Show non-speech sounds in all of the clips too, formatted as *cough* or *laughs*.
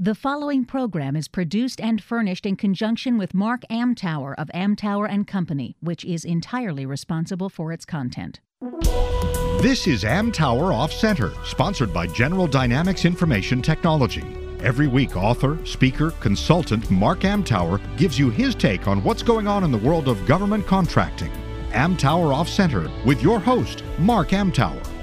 The following program is produced and furnished in conjunction with Mark Amtower of Amtower and Company, which is entirely responsible for its content. This is Amtower Off Center, sponsored by General Dynamics Information Technology. Every week, author, speaker, consultant Mark Amtower gives you his take on what's going on in the world of government contracting. Amtower Off Center with your host, Mark Amtower.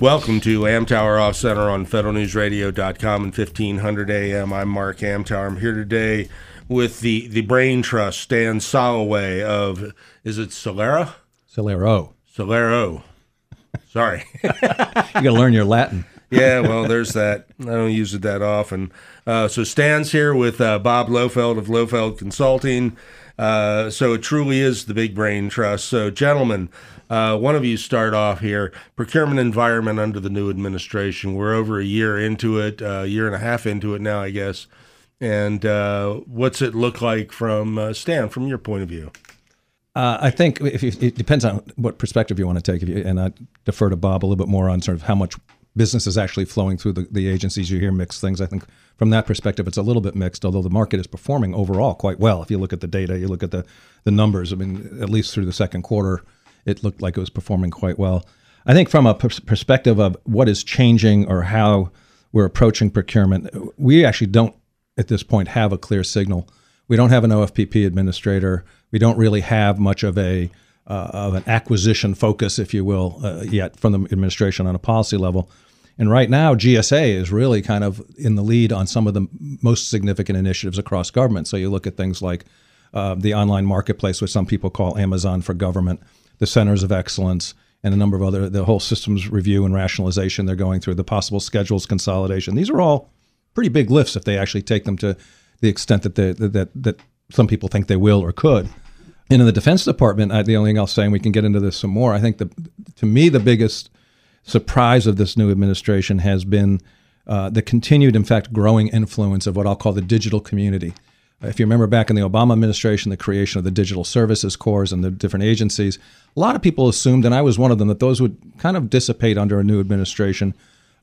Welcome to Amtower Off Center on federalnewsradio.com and 1500 AM. I'm Mark Amtower. I'm here today with the, the brain trust, Stan Soloway of, is it Solera? Celero. Celero. Sorry. *laughs* you got to learn your Latin. yeah, well, there's that. I don't use it that often. Uh, so Stan's here with uh, Bob Lohfeld of Lohfeld Consulting. Uh, so it truly is the big brain trust. So, gentlemen, uh, one of you start off here. Procurement environment under the new administration. We're over a year into it, a uh, year and a half into it now, I guess. And uh, what's it look like from uh, Stan, from your point of view? Uh, I think if you, it depends on what perspective you want to take. You, and I defer to Bob a little bit more on sort of how much business is actually flowing through the, the agencies. You hear mixed things. I think from that perspective, it's a little bit mixed, although the market is performing overall quite well. If you look at the data, you look at the, the numbers, I mean, at least through the second quarter, it looked like it was performing quite well. I think from a perspective of what is changing or how we're approaching procurement, we actually don't at this point have a clear signal. We don't have an OFPP administrator. We don't really have much of a uh, of an acquisition focus, if you will, uh, yet from the administration on a policy level. And right now, GSA is really kind of in the lead on some of the most significant initiatives across government. So you look at things like uh, the online marketplace, which some people call Amazon for government, the centers of excellence, and a number of other the whole systems review and rationalization they're going through, the possible schedules consolidation. These are all pretty big lifts if they actually take them to the extent that they, that that some people think they will or could. And in the Defense Department, I, the only thing I'll say, and we can get into this some more. I think the to me the biggest surprise of this new administration has been uh, the continued, in fact, growing influence of what I'll call the digital community. If you remember back in the Obama administration, the creation of the digital services corps and the different agencies, a lot of people assumed, and I was one of them, that those would kind of dissipate under a new administration.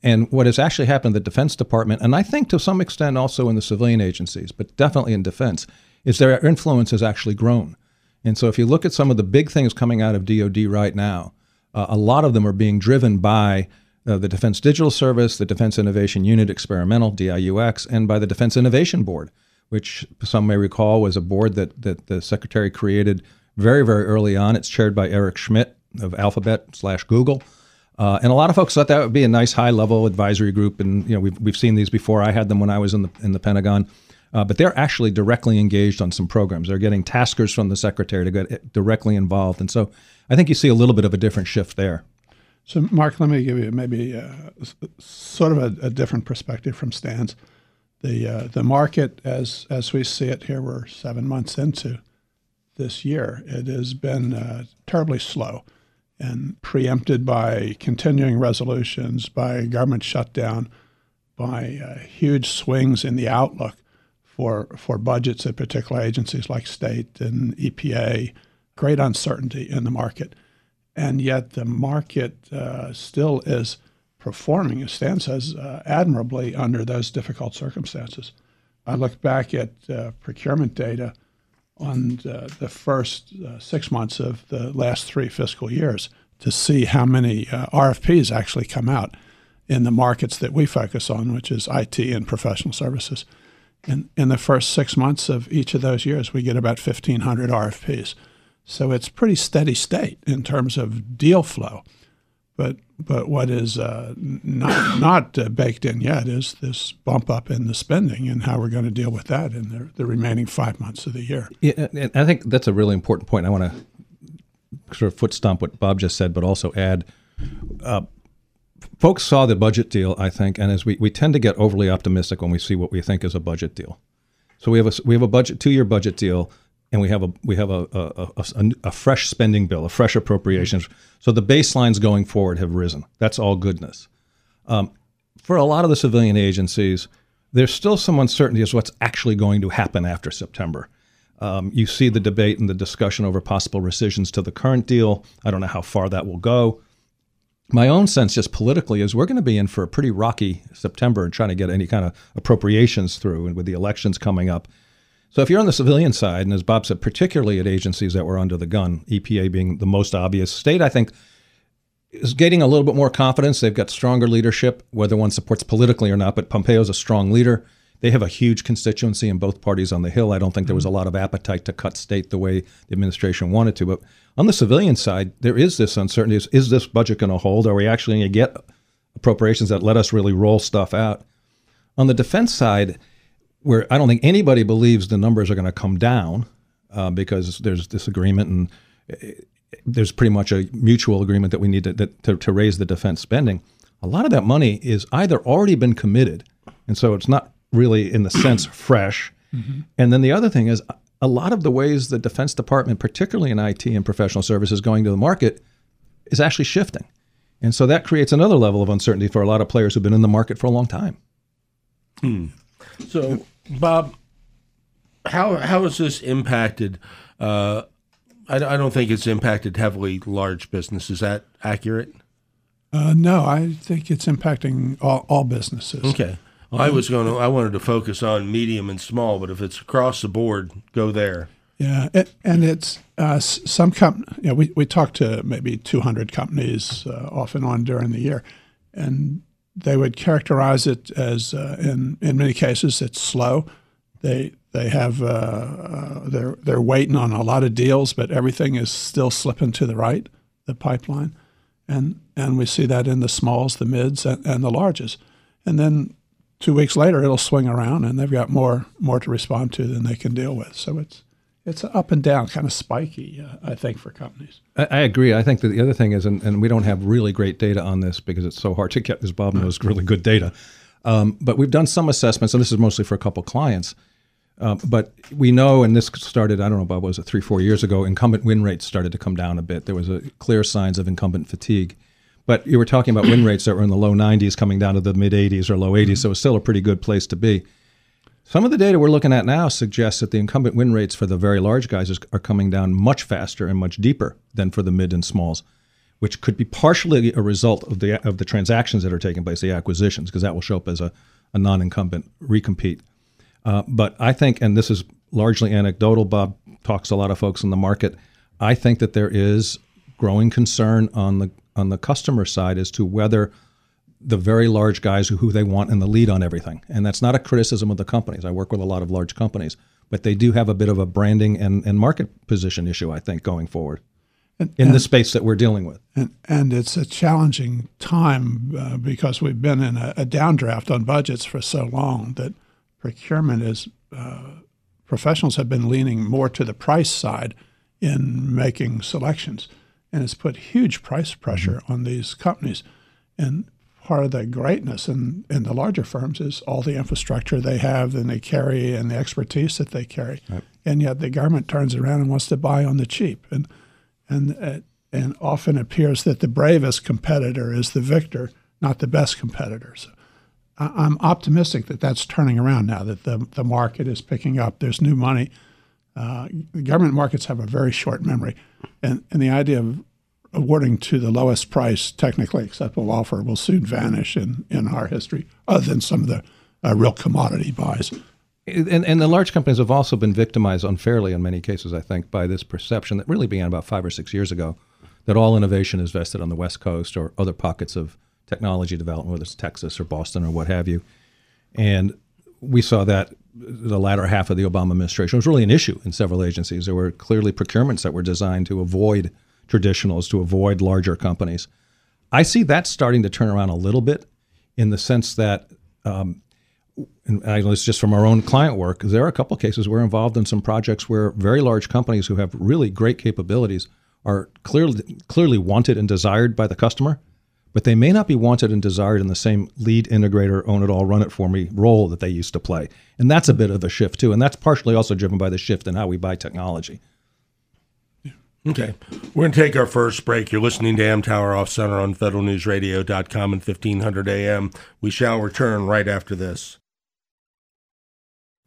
And what has actually happened in the Defense Department, and I think to some extent also in the civilian agencies, but definitely in defense, is their influence has actually grown. And so if you look at some of the big things coming out of DoD right now, uh, a lot of them are being driven by uh, the Defense Digital Service, the Defense Innovation Unit Experimental, DIUX, and by the Defense Innovation Board which some may recall was a board that, that the secretary created very, very early on. It's chaired by Eric Schmidt of Alphabet slash Google. Uh, and a lot of folks thought that would be a nice high level advisory group. And, you know, we've, we've seen these before. I had them when I was in the, in the Pentagon. Uh, but they're actually directly engaged on some programs. They're getting taskers from the secretary to get directly involved. And so I think you see a little bit of a different shift there. So, Mark, let me give you maybe uh, sort of a, a, different perspective from Stan's the uh, the market as as we see it here, we're seven months into this year. It has been uh, terribly slow and preempted by continuing resolutions, by government shutdown, by uh, huge swings in the outlook for for budgets at particular agencies like state and EPA. Great uncertainty in the market, and yet the market uh, still is performing, as Stan says, uh, admirably under those difficult circumstances. I look back at uh, procurement data on the first uh, six months of the last three fiscal years to see how many uh, RFPs actually come out in the markets that we focus on, which is IT and professional services. And in the first six months of each of those years, we get about 1,500 RFPs. So it's pretty steady state in terms of deal flow. But but what is uh, not not uh, baked in yet is this bump up in the spending and how we're going to deal with that in the, the remaining five months of the year. Yeah, and I think that's a really important point. I want to sort of foot stomp what Bob just said, but also add. Uh, folks saw the budget deal, I think, and as we, we tend to get overly optimistic when we see what we think is a budget deal. So we have a we have a budget two year budget deal and we have a we have a a, a, a fresh spending bill, a fresh appropriations. So the baselines going forward have risen. That's all goodness. Um, for a lot of the civilian agencies, there's still some uncertainty as what's actually going to happen after September. Um, you see the debate and the discussion over possible rescissions to the current deal. I don't know how far that will go. my own sense, just politically, is we're going to be in for a pretty rocky September and trying to get any kind of appropriations through, and with the elections coming up. So if you're on the civilian side, and as Bob said, particularly at agencies that were under the gun, EPA being the most obvious, state I think is getting a little bit more confidence. They've got stronger leadership, whether one supports politically or not. But Pompeo's a strong leader. They have a huge constituency in both parties on the Hill. I don't think there was a mm-hmm. lot of appetite to cut state the way the administration wanted to. But on the civilian side, there is this uncertainty: is, is this budget going to hold? Are we actually going to get appropriations that let us really roll stuff out? On the defense side, where I don't think anybody believes the numbers are going to come down uh, because there's disagreement and uh, there's pretty much a mutual agreement that we need to, that, to, to raise the defense spending. A lot of that money is either already been committed, and so it's not really, in the sense, *clears throat* fresh. Mm-hmm. And then the other thing is a lot of the ways the Defense Department, particularly in IT and professional services, going to the market is actually shifting. And so that creates another level of uncertainty for a lot of players who've been in the market for a long time. Hmm. So, Bob, how how has this impacted? Uh, I, I, don't think it's impacted heavily large business. Is that accurate? Uh, no, I think it's impacting all, all businesses. Okay. Well, I was going to. I wanted to focus on medium and small, but if it's across the board, go there. Yeah, it, and it's uh, some com- you know, we we talked to maybe 200 companies uh, off and on during the year, and they would characterize it as uh, in in many cases it's slow. They they have uh, uh, they're they're waiting on a lot of deals, but everything is still slipping to the right, the pipeline, and and we see that in the smalls, the mids, and, and the larges, and then two weeks later it'll swing around and they've got more more to respond to than they can deal with. So it's it's up and down, kind of spiky, uh, I think, for companies. I, I, agree. I think that the other thing is, and, and, we don't have really great data on this because it's so hard to get, as Bob knows, really good data. Um, but we've done some assessments, and this is mostly for a couple clients. Uh, but we know, and this started, I don't know, Bob, was it three, four years ago? Incumbent win rates started to come down a bit. There was a clear signs of incumbent fatigue. But you were talking about win rates that were in the low 90s coming down to the mid 80s or low 80s, mm-hmm. so it's still a pretty good place to be. Some of the data we're looking at now suggests that the incumbent win rates for the very large guys is, are coming down much faster and much deeper than for the mid and smalls, which could be partially a result of the of the transactions that are taking place, the acquisitions, because that will show up as a, a non-incumbent recompete. Uh, but I think, and this is largely anecdotal, Bob talks to a lot of folks in the market. I think that there is growing concern on the on the customer side as to whether the very large guys who, who they want in the lead on everything. And that's not a criticism of the companies. I work with a lot of large companies, but they do have a bit of a branding and, and market position issue, I think, going forward and, in and, the space that we're dealing with. And, and it's a challenging time uh, because we've been in a, a, downdraft on budgets for so long that procurement is, uh, professionals have been leaning more to the price side in making selections and it's put huge price pressure mm-hmm. on these companies. And part of the greatness in, in the larger firms is all the infrastructure they have and they carry and the expertise that they carry. Right. And yet the government turns around and wants to buy on the cheap. And, and, uh, and often appears that the bravest competitor is the victor, not the best competitor. So I'm optimistic that that's turning around now, that the, the market is picking up. There's new money. Uh, government markets have a very short memory. And, and the idea of awarding to the lowest price technically acceptable offer will soon vanish in, in our history, other than some of the uh, real commodity buys. And, and the large companies have also been victimized unfairly in many cases, I think, by this perception that really began about five or six years ago that all innovation is vested on the West Coast or other pockets of technology development, whether it's Texas or Boston or what have you. And we saw that the latter half of the Obama administration was really an issue in several agencies. There were clearly procurements that were designed to avoid traditionals, to avoid larger companies. I see that starting to turn around a little bit in the sense that, um, and I know it's just from our own client work, there are a couple cases we're involved in some projects where very large companies who have really great capabilities are clearly clearly wanted and desired by the customer, but they may not be wanted and desired in the same lead integrator, own it all, run it for me role that they used to play. And that's a bit of a shift too. And that's partially also driven by the shift in how we buy technology. Okay. We're going to take our first break. You're listening to Amtower Off Center on federalnewsradio.com and 1500 AM. We shall return right after this.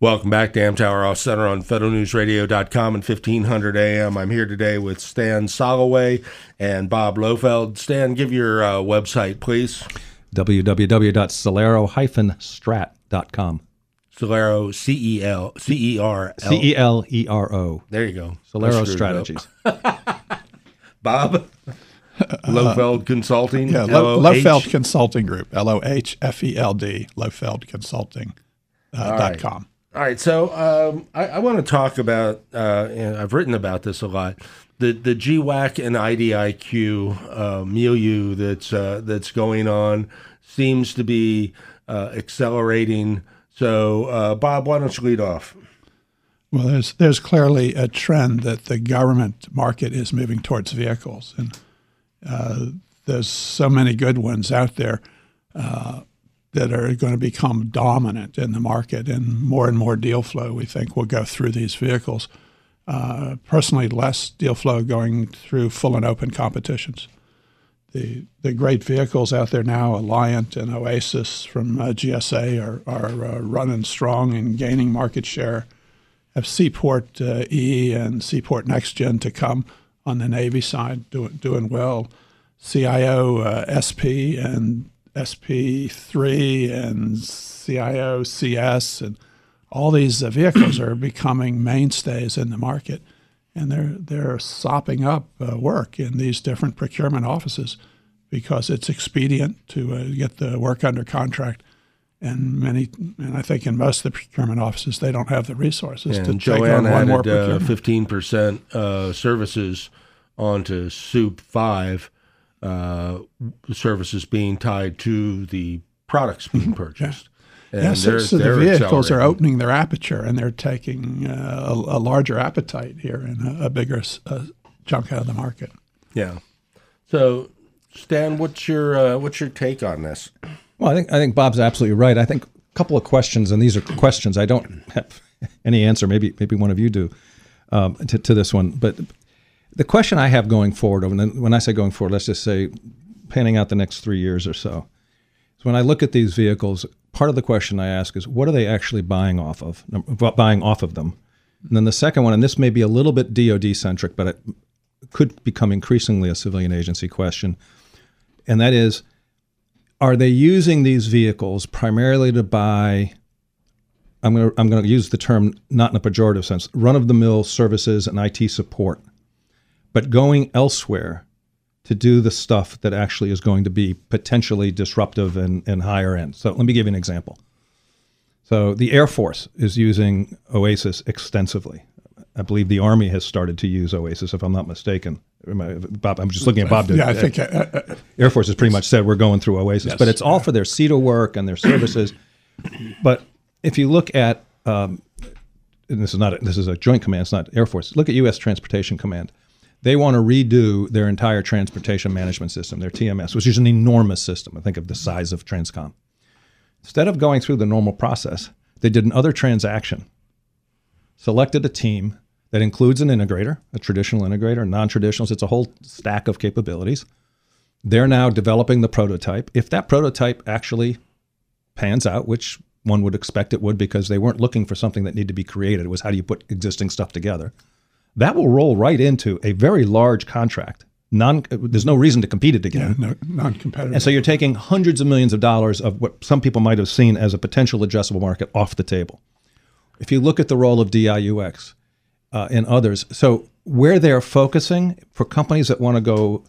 Welcome back to Amtower Off Center on FederalNewsRadio.com and 1500 AM. I'm here today with Stan Soloway and Bob Lohfeld. Stan, give your uh, website, please. www.celero-strat.com. Celero, C E L C E R L. C E L E R O. There you go. Celero I screwed it up. Strategies. *laughs* Bob? Lohfeld Consulting? Yeah, Lo- L-O-H? Lohfeld Consulting Group, L O H F E L D, Lohfeld Consulting uh, dot com. All right, so um, I, I want to talk about. Uh, and I've written about this a lot. The the GWAC and IDIQ uh, milieu that's uh, that's going on seems to be uh, accelerating. So, uh, Bob, why don't you lead off? Well, there's there's clearly a trend that the government market is moving towards vehicles, and uh, there's so many good ones out there uh, that are going to become dominant in the market, and more and more deal flow we think will go through these vehicles. Uh, personally, less deal flow going through full and open competitions. The the great vehicles out there now, Alliant and Oasis from uh, GSA, are are uh, running strong and gaining market share have Seaport uh, E and Seaport Next Gen to come on the Navy side, doing doing well. CIO uh, SP and SP3 and CIO CS and all these uh, vehicles are becoming mainstays in the market, and they're they're sopping up uh, work in these different procurement offices because it's expedient to uh, get the work under contract. And many, and I think in most of the procurement offices, they don't have the resources to And take Joanne on one more added uh, fifteen percent uh, services onto SEWP V uh, services being tied to the products being *laughs* purchased. And Yeah, so, they're- the vehicles are opening their aperture and they're taking uh, a, a larger appetite here and a, a bigger s- uh, chunk out of the market. Yeah. So, Stan, what's your uh, what's your take on this? Well, I think I think Bob's absolutely right. I think a couple of questions, and these are questions I don't have *laughs* any answer. Maybe maybe one of you do um, to, to this one. But the question I have going forward, and when I say going forward, let's just say panning out the next three years or so, is when I look at these vehicles. Part of the question I ask is, what are they actually buying off of? Buying off of them. And then the second one, and this may be a little bit DoD centric, but it could become increasingly a civilian agency question, and that is are they using these vehicles primarily to buy I'm going to I'm going to use the term not in a pejorative sense run of the mill services and IT support but going elsewhere to do the stuff that actually is going to be potentially disruptive and, and higher end. So let me give you an example. So the Air Force is using Oasis extensively. I believe the Army has started to use Oasis, if I'm not mistaken. I- Bob, I'm just looking at Bob. to- Yeah, I think uh, uh, Air Force has pretty much said we're going through Oasis, Yes. but it's all for their SETA work and their *clears throat* services. but if you look at, um, and this is not a, this is a joint command, it's not Air Force. Look at U.S. Transportation Command. They want to redo their entire transportation management system, their TMS, which is an enormous system. I think of the size of Transcom. Instead of going through the normal process, they did another transaction, selected a team that includes an integrator, a traditional integrator, non-traditionals. It's a whole stack of capabilities. They're now developing the prototype. If that prototype actually pans out, which one would expect it would because they weren't looking for something that needed to be created, it was how do you put existing stuff together. That will roll right into a very large contract. Non, there's no reason to compete it again. yeah, no, non-competitive. And so you're taking hundreds of millions of dollars of what some people might have seen as a potential addressable market off the table. If you look at the role of DIUX uh, and others, so where they're focusing for companies that want to go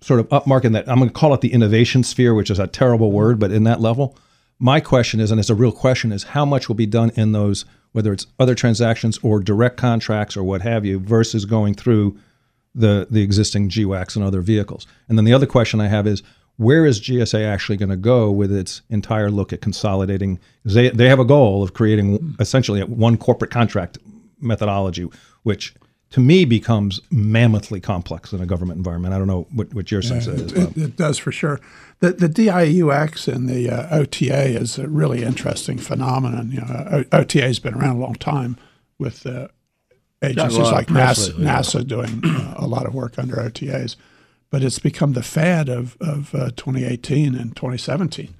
sort of upmarket, that I'm going to call it the innovation sphere, which is a terrible word, but in that level, my question is, and it's a real question, is how much will be done in those, whether it's other transactions or direct contracts or what have you, versus going through the the existing GWACs and other vehicles. And then the other question I have is where is GSA actually going to go with its entire look at consolidating? They they have a goal of creating essentially one corporate contract methodology, which to me becomes mammothly complex in a government environment. I don't know what, what your sense of that is. it, it does for sure. The the DIUX and the uh, OTA is a really interesting phenomenon. You know, O- OTA has been around a long time with uh, agencies like NASA, lately, yeah. NASA doing uh, a lot of work under OTAs, but it's become the fad of of uh, 2018 and 2017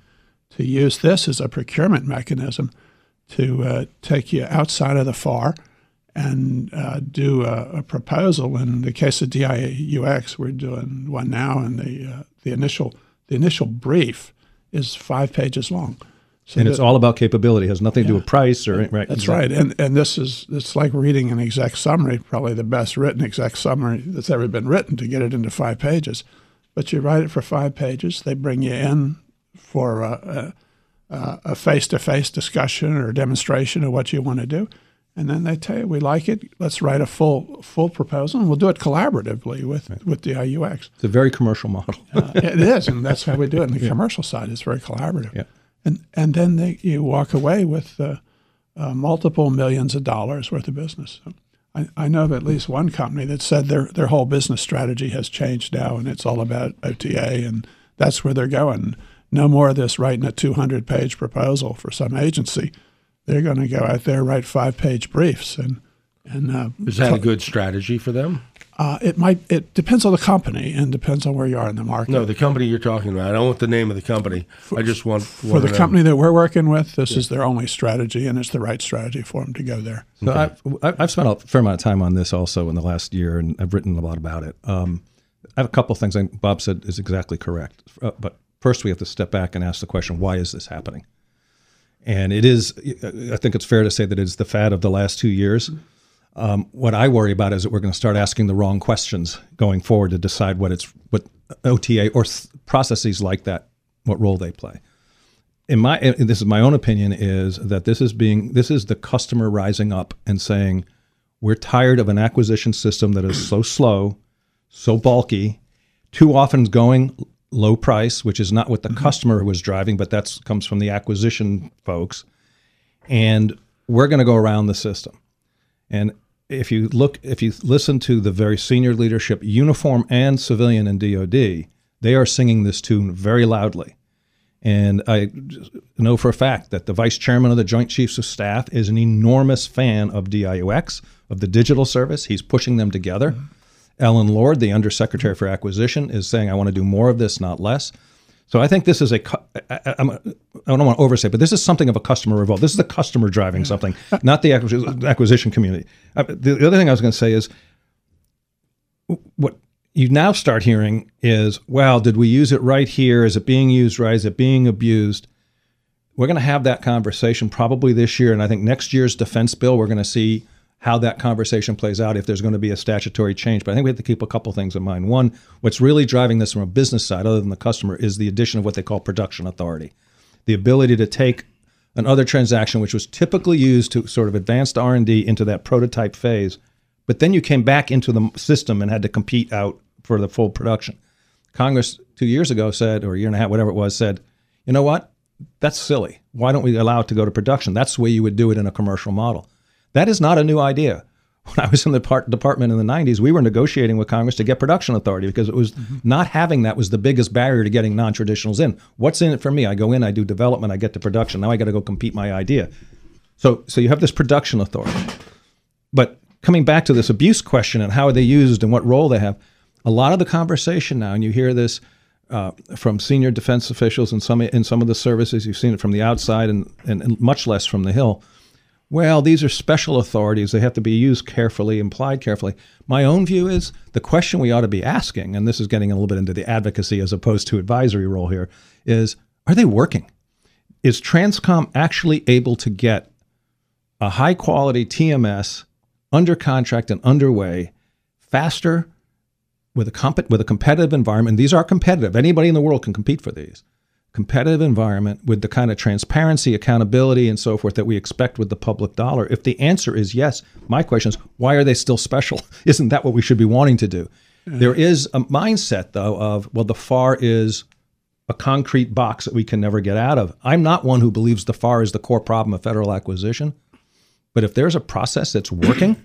to use this as a procurement mechanism to uh, take you outside of the FAR and uh, do a, a, proposal. In the case of DIUX, we're doing one now, and the uh, the initial the initial brief is five pages long. So and it's all about capability. It has nothing yeah, to do with price or right. That's right. And and this is it's like reading an exec summary, probably the best written exec summary that's ever been written to get it into five pages. But you write it for five pages. They bring you in for a, a face-to-face discussion or demonstration of what you want to do, and then they tell you we like it. Let's write a full full proposal, and we'll do it collaboratively with right. with DIUX. It's a very commercial model. uh, it *laughs* is, and that's how we do it. In the yeah. commercial side, it's very collaborative. Yeah and and then they, you walk away with uh, uh, multiple millions of dollars worth of business. So I, I, know of at least one company that said their their whole business strategy has changed now, and it's all about OTA, and that's where they're going. No more of this writing a 200 page proposal for some agency. They're going to go out there write five page briefs and and uh, is that a good strategy for them? Uh, it might. It depends on the company and depends on where you are in the market. No, the company you're talking about. I don't want the name of the company. For, I just want for the company that we're working with. This yeah. is their only strategy, and it's the right strategy for them to go there. So okay. I've, I've spent a fair amount of time on this also in the last year, and I've written a lot about it. Um, I have a couple of things. I Bob said is exactly correct, uh, but first we have to step back and ask the question: Why is this happening? And it is. I think it's fair to say that it's the fad of the last two years. Um, what I worry about is that we're going to start asking the wrong questions going forward to decide what it's what OTA or th- processes like that, what role they play. In my, this is my own opinion, is that this is being this is the customer rising up and saying, we're tired of an acquisition system that is so slow, so bulky, too often going low price, which is not what the mm-hmm. customer was driving, but that comes from the acquisition folks, and we're going to go around the system. And if you look, if you listen to the very senior leadership, uniform and civilian in DoD, they are singing this tune very loudly. And I know for a fact that the vice chairman of the Joint Chiefs of Staff is an enormous fan of DIUX, of the digital service. He's pushing them together. Mm-hmm. Ellen Lord, the undersecretary for acquisition, is saying, I want to do more of this, not less. So I think this is a, I, I, I don't want to overstate, but this is something of a customer revolt. This is the customer driving something, *laughs* not the acquisition community. Uh, the other thing I was going to say is what you now start hearing is, well, did we use it right here? Is it being used right? Is it being abused? We're going to have that conversation probably this year. And I think next year's defense bill, we're going to see how that conversation plays out if there's going to be a statutory change. But I think we have to keep a couple things in mind. One, what's really driving this from a business side, other than the customer, is the addition of what they call production authority, the ability to take another transaction which was typically used to sort of advanced R&D into that prototype phase, but then you came back into the system and had to compete out for the full production. Congress two years ago said, or a year and a half, whatever it was, said, you know what? That's silly. Why don't we allow it to go to production? That's the way you would do it in a commercial model. That is not a new idea. When I was in the part, department in the 90s, we were negotiating with Congress to get production authority because it was mm-hmm. not having that was the biggest barrier to getting non traditionals in. What's in it for me? I go in, I do development, I get to production. Now I got to go compete my idea. So, so you have this production authority. But coming back to this abuse question and how are they used and what role they have, a lot of the conversation now, and you hear this uh, from senior defense officials in some in some of the services, you've seen it from the outside and, and, and much less from the Hill well, these are special authorities. They have to be used carefully, implied carefully. My own view is the question we ought to be asking, and this is getting a little bit into the advocacy as opposed to advisory role here, is are they working? Is Transcom actually able to get a high quality TMS under contract and underway faster with a, comp- with a competitive environment? These are competitive. Anybody in the world can compete for these competitive environment with the kind of transparency, accountability, and so forth that we expect with the public dollar? If the answer is yes, my question is why are they still special? *laughs* Isn't that what we should be wanting to do? Mm-hmm. There is a mindset, though, of, well, the FAR is a concrete box that we can never get out of. I'm not one who believes the FAR is the core problem of federal acquisition. But if there's a process that's working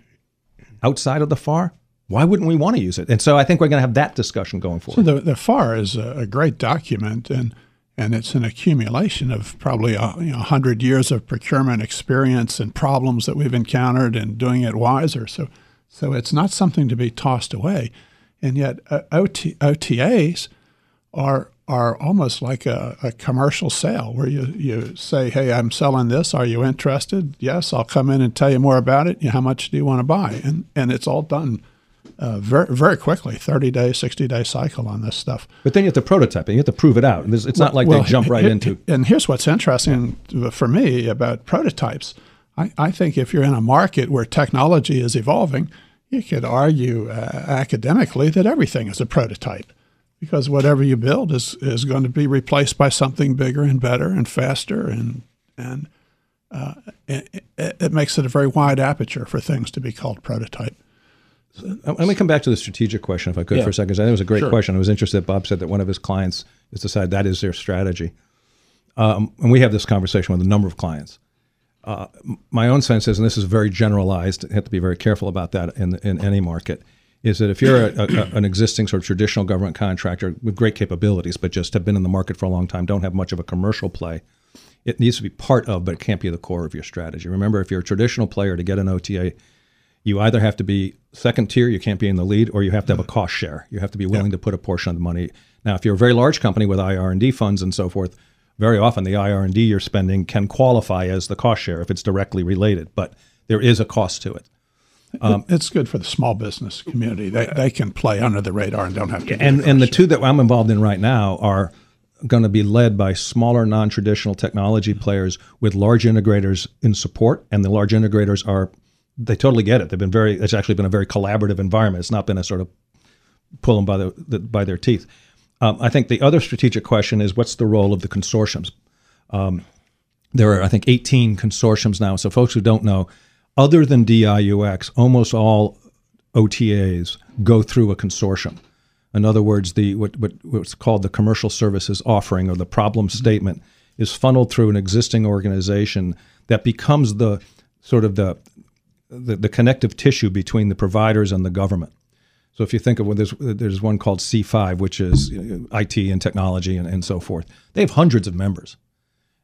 *coughs* outside of the FAR, why wouldn't we want to use it? And so I think we're going to have that discussion going forward. So the, the FAR is a, a great document. And and it's an accumulation of probably a you know, hundred years of procurement experience and problems that we've encountered and doing it wiser. So, so it's not something to be tossed away, and yet uh, OT, OTAs are are almost like a, a, commercial sale where you, you say, Hey, I'm selling this. Are you interested? Yes, I'll come in and tell you more about it. How much do you want to buy? And, and it's all done uh, very, very quickly 30 day, 60 day cycle on this stuff. But then you have to prototype it, you have to prove it out. It's, it's well, not like well, they jump right into. And here's what's interesting for me about prototypes I, I think if you're in a market where technology is evolving, you could argue uh, academically that everything is a prototype because whatever you build is, is going to be replaced by something bigger and better and faster and and uh, it, it, makes it a very wide aperture for things to be called prototype. Let me come back to the strategic question, if I could, yeah. for a second. I think it was a great sure. question. I was interested. that Bob said that one of his clients has decided that is their strategy, um, and we have this conversation with a number of clients. Uh, my own sense is, and this is very generalized, I have to be very careful about that in in any market is that if you're a, a, an existing sort of traditional government contractor with great capabilities, but just have been in the market for a long time, don't have much of a commercial play, it needs to be part of, but it can't be the core of your strategy. Remember, if you're a traditional player to get an OTA, you either have to be second tier, you can't be in the lead, or you have to have a cost share. You have to be willing yeah. to put a portion of the money. Now, if you're a very large company with IR&D funds and so forth, very often the IR&D you're spending can qualify as the cost share if it's directly related, but there is a cost to it. Um, it's good for the small business community. They, they can play under the radar and don't have to. And and the two that I'm involved in right now are going to be led by smaller, non-traditional technology players with large integrators in support, and the large integrators are they totally get it. They've been very. It's actually been a very collaborative environment. It's not been a sort of pull them by the, the by their teeth. Um, I think the other strategic question is what's the role of the consortiums. Um, there are, I think, 18 consortiums now. So, folks who don't know, other than DIUX, almost all OTAs go through a consortium. In other words, the what, what, what's called the commercial services offering or the problem statement is funneled through an existing organization that becomes the sort of the, the, the connective tissue between the providers and the government. So if you think of what there's there's one called C5, which is IT and technology and, and so forth. They have hundreds of members,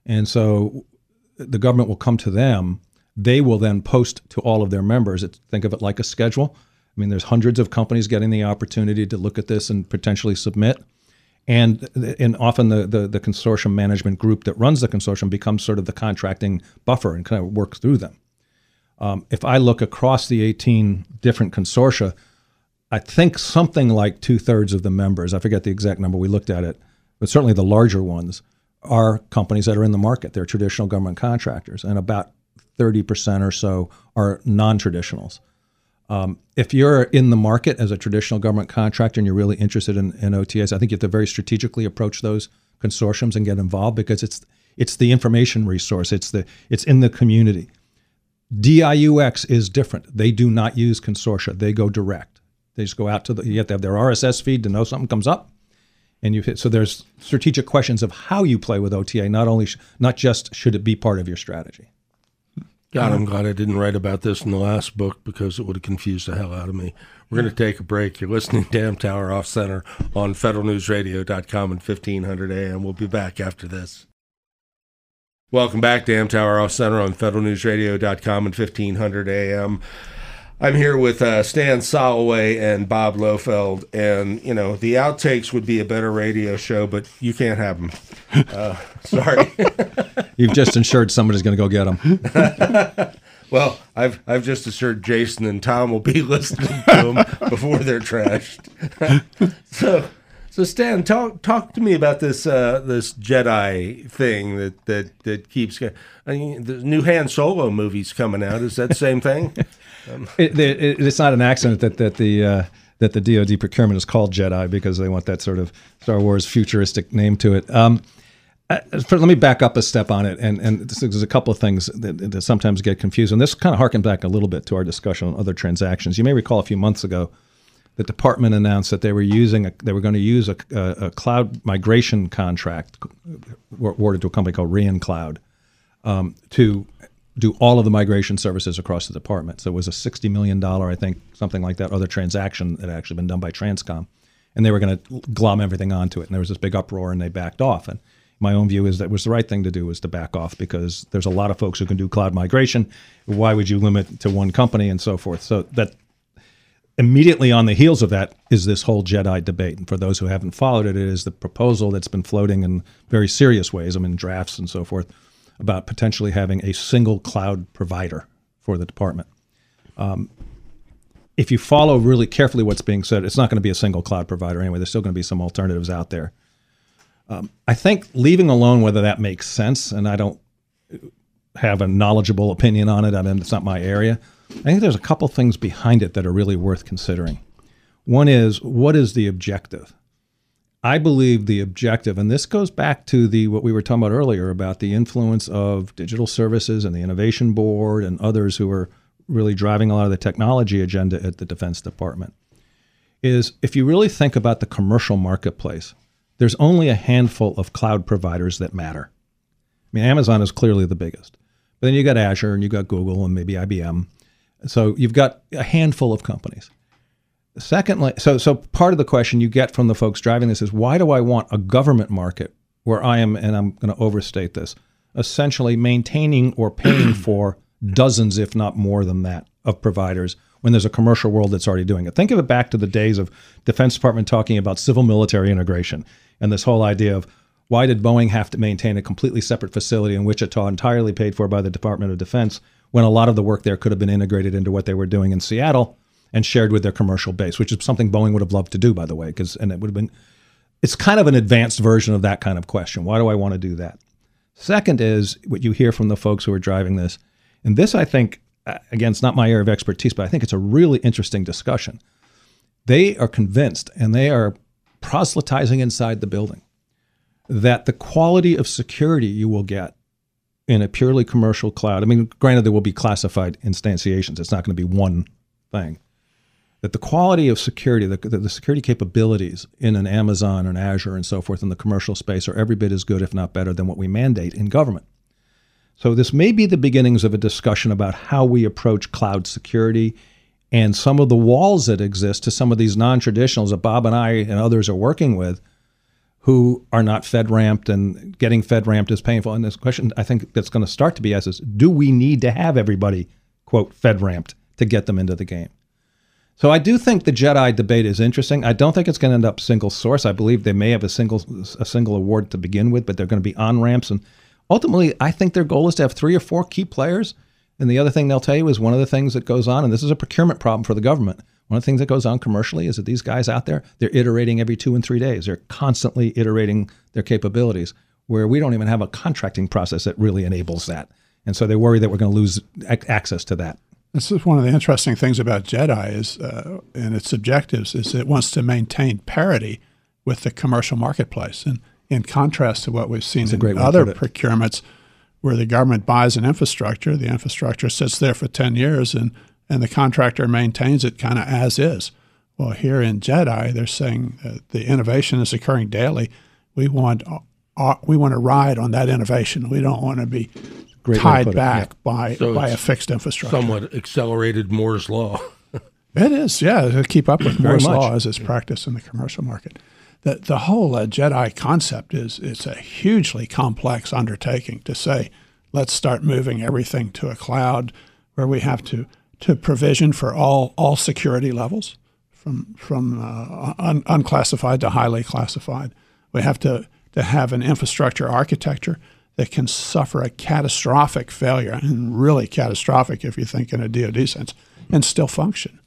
and so the government will come to them they will then post to all of their members. It's, think of it like a schedule. I mean, there's hundreds of companies getting the opportunity to look at this and potentially submit. And, and often the, the, the consortium management group that runs the consortium becomes sort of the contracting buffer and kind of works through them. Um, if I look across the 18 different consortia, I think something like two thirds of the members, I forget the exact number, we looked at it, but certainly the larger ones, are companies that are in the market. They're traditional government contractors. And about 30% or so are non traditionals. Um, if you're in the market as a traditional government contractor and you're really interested in, in, OTAs, I think you have to very strategically approach those consortiums and get involved because it's it's the information resource. It's the it's in the community. DIUX is different. They do not use consortia. They go direct. They just go out to the. You have to have their RSS feed to know something comes up, and you hit. So there's strategic questions of how you play with OTA. Not only not just should it be part of your strategy. God, I'm glad I didn't write about this in the last book because it would have confused the hell out of me. We're going to take a break. You're listening to Damn Amtower Off Center on federalnewsradio.com and 1500 AM. We'll be back after this. Welcome back to Amtower Off Center on federalnewsradio.com and 1500 AM. I'm here with uh, Stan Soloway and Bob Lohfeld, and you know the outtakes would be a better radio show, but you can't have them. Uh, *laughs* sorry. *laughs* You've just ensured somebody's going to go get them. *laughs* well, I've I've just assured Jason and Tom will be listening to them before they're trashed. so, so Stan, talk talk to me about this uh, this Jedi thing that that that keeps. I mean, the new Han Solo movie's coming out. Is that the same thing? *laughs* Um. It, it, it's not an accident that that the uh, that the DoD procurement is called Jedi because they want that sort of Star Wars futuristic name to it. Um, let me back up a step on it, and and there's a couple of things that, that sometimes get confused, and this kind of harken back a little bit to our discussion on other transactions. You may recall a few months ago, the department announced that they were using a, they were going to use a, a, a cloud migration contract awarded to a company called REAN Cloud um, to do all of the migration services across the department. So it was a sixty million dollar, I think, something like that, other transaction that had actually been done by Transcom, and they were going to glom everything onto it. And there was this big uproar, and they backed off. And my own view is that was the right thing to do was to back off because there's a lot of folks who can do cloud migration. Why would you limit to one company and so forth? So that immediately on the heels of that is this whole Jedi debate. And for those who haven't followed it, it is the proposal that's been floating in very serious ways, I mean, drafts and so forth, about potentially having a single cloud provider for the department. Um, if you follow really carefully what's being said, it's not going to be a single cloud provider anyway. There's still going to be some alternatives out there. Um, I think leaving alone whether that makes sense, and I don't have a knowledgeable opinion on it. I mean, it's not my area. I think there's a couple things behind it that are really worth considering. One is what is the objective? I believe the objective, and this goes back to the what we were talking about earlier about the influence of digital services and the innovation board and others who are really driving a lot of the technology agenda at the Defense Department. Is if you really think about the commercial marketplace, there's only a handful of cloud providers that matter. I mean, Amazon is clearly the biggest. But then you got Azure and you got Google and maybe IBM. So you've got a handful of companies. Secondly, so so part of the question you get from the folks driving this is why do I want a government market where I am, and I'm going to overstate this, essentially maintaining or paying *clears throat* for dozens, if not more than that, of providers when there's a commercial world that's already doing it. Think of it back to the days of Defense Department talking about civil military integration and this whole idea of why did Boeing have to maintain a completely separate facility in Wichita entirely paid for by the Department of Defense when a lot of the work there could have been integrated into what they were doing in Seattle and shared with their commercial base, which is something Boeing would have loved to do, by the way, because and it would have been it's kind of an advanced version of that kind of question. Why do I want to do that? Second is what you hear from the folks who are driving this. And this, I think, again, it's not my area of expertise, but I think it's a really interesting discussion. They are convinced and they are proselytizing inside the building that the quality of security you will get in a purely commercial cloud, I mean, granted, there will be classified instantiations, it's not going to be one thing, that the quality of security, the, the, security capabilities in an Amazon and Azure and so forth in the commercial space are every bit as good, if not better, than what we mandate in government. So, this may be the beginnings of a discussion about how we approach cloud security and some of the walls that exist to some of these non traditionals that Bob and I and others are working with who are not fed ramped and getting fed ramped is painful. And this question I think that's going to start to be asked is do we need to have everybody, quote, fed ramped to get them into the game? So I do think the Jedi debate is interesting. I don't think it's going to end up single source. I believe they may have a single a single award to begin with, but they're going to be on ramps. And ultimately, I think their goal is to have three or four key players. And the other thing they'll tell you is one of the things that goes on, and this is a procurement problem for the government one of the things that goes on commercially is that these guys out there, they're iterating every two and three days. They're constantly iterating their capabilities, where we don't even have a contracting process that really enables that. And so they worry that we're going to lose access to that. This is one of the interesting things about Jedi is, uh, and its objectives is it wants to maintain parity with the commercial marketplace. And in contrast to what we've seen in other procurements, where the government buys an infrastructure, the infrastructure sits there for 10 years and and the contractor maintains it kind of as is. Well, here in Jedi, they're saying the innovation is occurring daily. We want uh, we want to ride on that innovation. We don't want to be Great tied back yeah. by so by a fixed infrastructure. Somewhat accelerated Moore's law. it is, yeah, to keep up with Moore's law as it's practiced in the commercial market. The the whole uh, Jedi concept is it's a hugely complex undertaking to say let's start moving everything to a cloud where we have to to provision for all all security levels, from from uh, un, unclassified to highly classified. We have to to have an infrastructure architecture that can suffer a catastrophic failure, and really catastrophic if you think in a DoD sense, and still function.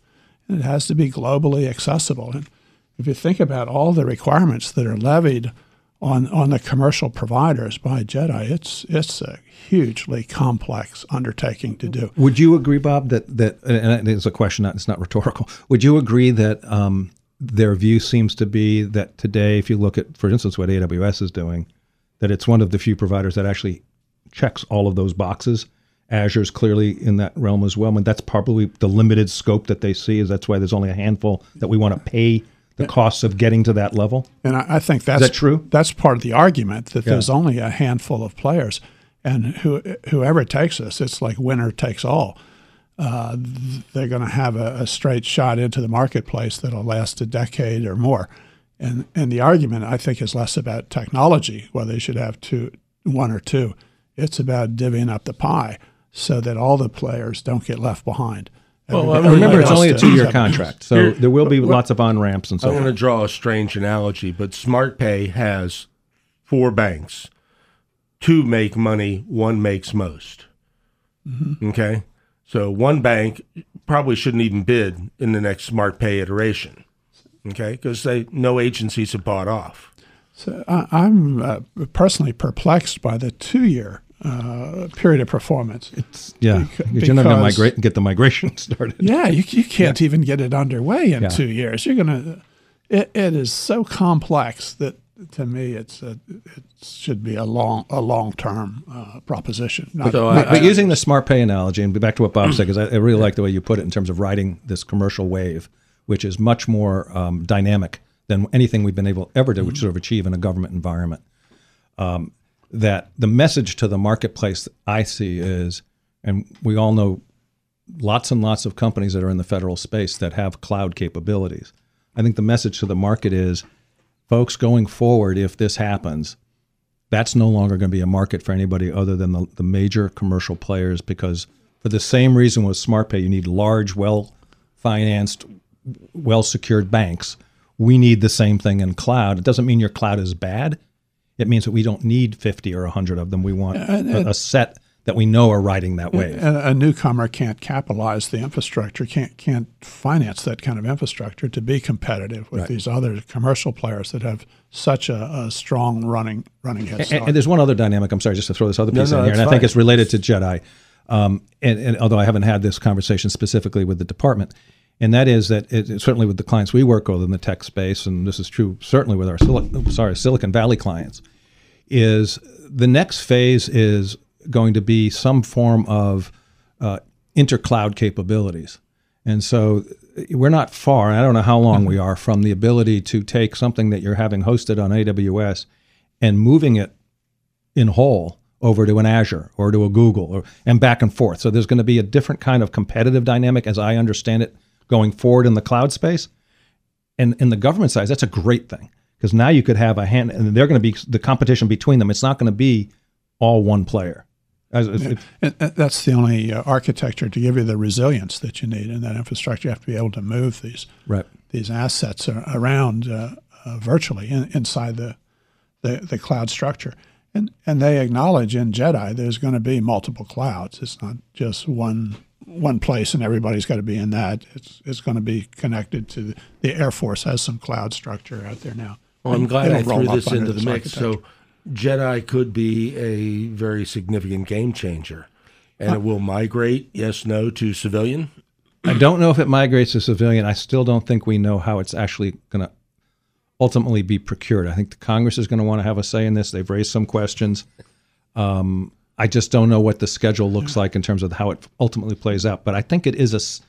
And it has to be globally accessible. And if you think about all the requirements that are levied on on the commercial providers by Jedi, it's it's a hugely complex undertaking to do. Would you agree, Bob, that that and it's a question, it's not rhetorical. Would you agree that um, their view seems to be that today, if you look at, for instance, what AWS is doing, that it's one of the few providers that actually checks all of those boxes. Azure's clearly in that realm as well, and that's probably the limited scope that they see. Is that's why there's only a handful that we want to pay the costs of getting to that level. And I, I think that's that true. That's part of the argument that yeah. there's only a handful of players, and who, whoever takes this, it's like winner takes all. Uh, they're going to have a, a, straight shot into the marketplace that'll last a decade or more. And and the argument I think is less about technology, whether they should have two, one or two. It's about divvying up the pie so that all the players don't get left behind Well, I mean, Remember, it's only a two-year contract, so there will be lots of on ramps and so I'm going to draw a strange analogy, but SmartPay has four banks. Two make money, one makes most. Okay? So one bank probably shouldn't even bid in the next SmartPay iteration. Okay? Because they no agencies have bought off. So I, I'm uh, personally perplexed by the two-year uh, period of performance. Yeah, because you're going to because- migrate get the migration *laughs* started. Yeah, you, you can't even get it underway in Yeah. two years. You're gonna. It, it is so complex that to me it's a, it should be a long a long term uh, proposition. Not, So But, I- but using the smart pay analogy, and back to what Bob said, *clears throat* because I, I really like the way you put it in terms of riding this commercial wave, which is much more um, dynamic than anything we've been able ever to sort of achieve in a government environment. Um, that the message to the marketplace I see is, and we all know lots and lots of companies that are in the federal space that have cloud capabilities. I think the message to the market is, folks, going forward, if this happens, that's no longer going to be a market for anybody other than the, the major commercial players because for the same reason with SmartPay, you need large, well financed, well secured banks. We need the same thing in cloud. It doesn't mean your cloud is bad. It means that we don't need 50 or 100 of them. We want a, a set that we know are riding that wave. And a newcomer can't capitalize the infrastructure, can't can't finance that kind of infrastructure to be competitive with these other commercial players that have such a, a strong running running head And, start. and there's one other dynamic. I'm sorry, just to throw this other piece no, in here, and I think it's related to Jedi. Um, and, and although I haven't had this conversation specifically with the department, and that is that it, certainly with the clients we work with in the tech space, and this is true certainly with our sorry Silicon Valley clients, is the next phase is going to be some form of uh, intercloud capabilities. And so uh, we're not far, I don't know how long we are from the ability to take something that you're having hosted on AWS and moving it in whole over to an Azure or to a Google or and back and forth. So there's going to be a different kind of competitive dynamic as I understand it going forward in the cloud space. And in the government side, that's a great thing because now you could have a hand, and they're going to be the competition between them. It's not going to be all one player. As, if- if- And- and that's the only uh, architecture to give you the resilience that you need in that infrastructure. You have to be able to move these right. these assets around uh, uh, virtually in, inside the, the the cloud structure. And and they acknowledge in Jedi there's going to be multiple clouds. It's not just one one place and everybody's got to be in that. It's it's going to be connected to the, the Air Force has some cloud structure out there now. Well, I'm glad I it'll roll threw this under into the mix. So. Jedi could be a very significant game changer. And it will migrate, yes, no, to civilian. I don't know if it migrates to civilian. I still don't think we know how it's actually going to ultimately be procured. I think the Congress is going to want to have a say in this. They've raised some questions. Um, I just don't know what the schedule looks like in terms of how it ultimately plays out. But I think it is a, s-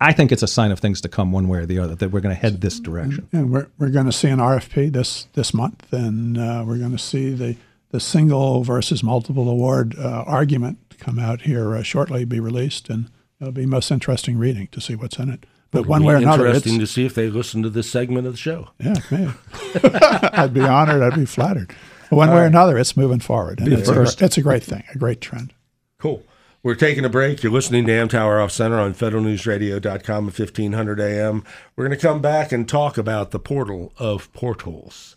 I think it's a sign of things to come, one way or the other, that we're going to head this direction. And we're, we're going to see an RFP this this month, and uh, we're going to see the the single versus multiple award uh, argument come out here uh, shortly, be released, and it'll be most interesting reading to see what's in it. But It'll one way or another, it's, interesting to see if they listen to this segment of the show. yeah, man. *laughs* I'd be honored. I'd be flattered. One way or another, it's moving forward, and it's a, first. gr- it's a great thing, a great trend. Cool. We're taking a break. You're listening to Amtower Off Center on federalnewsradio.com at 1500 AM. We're going to come back and talk about the portal of portals.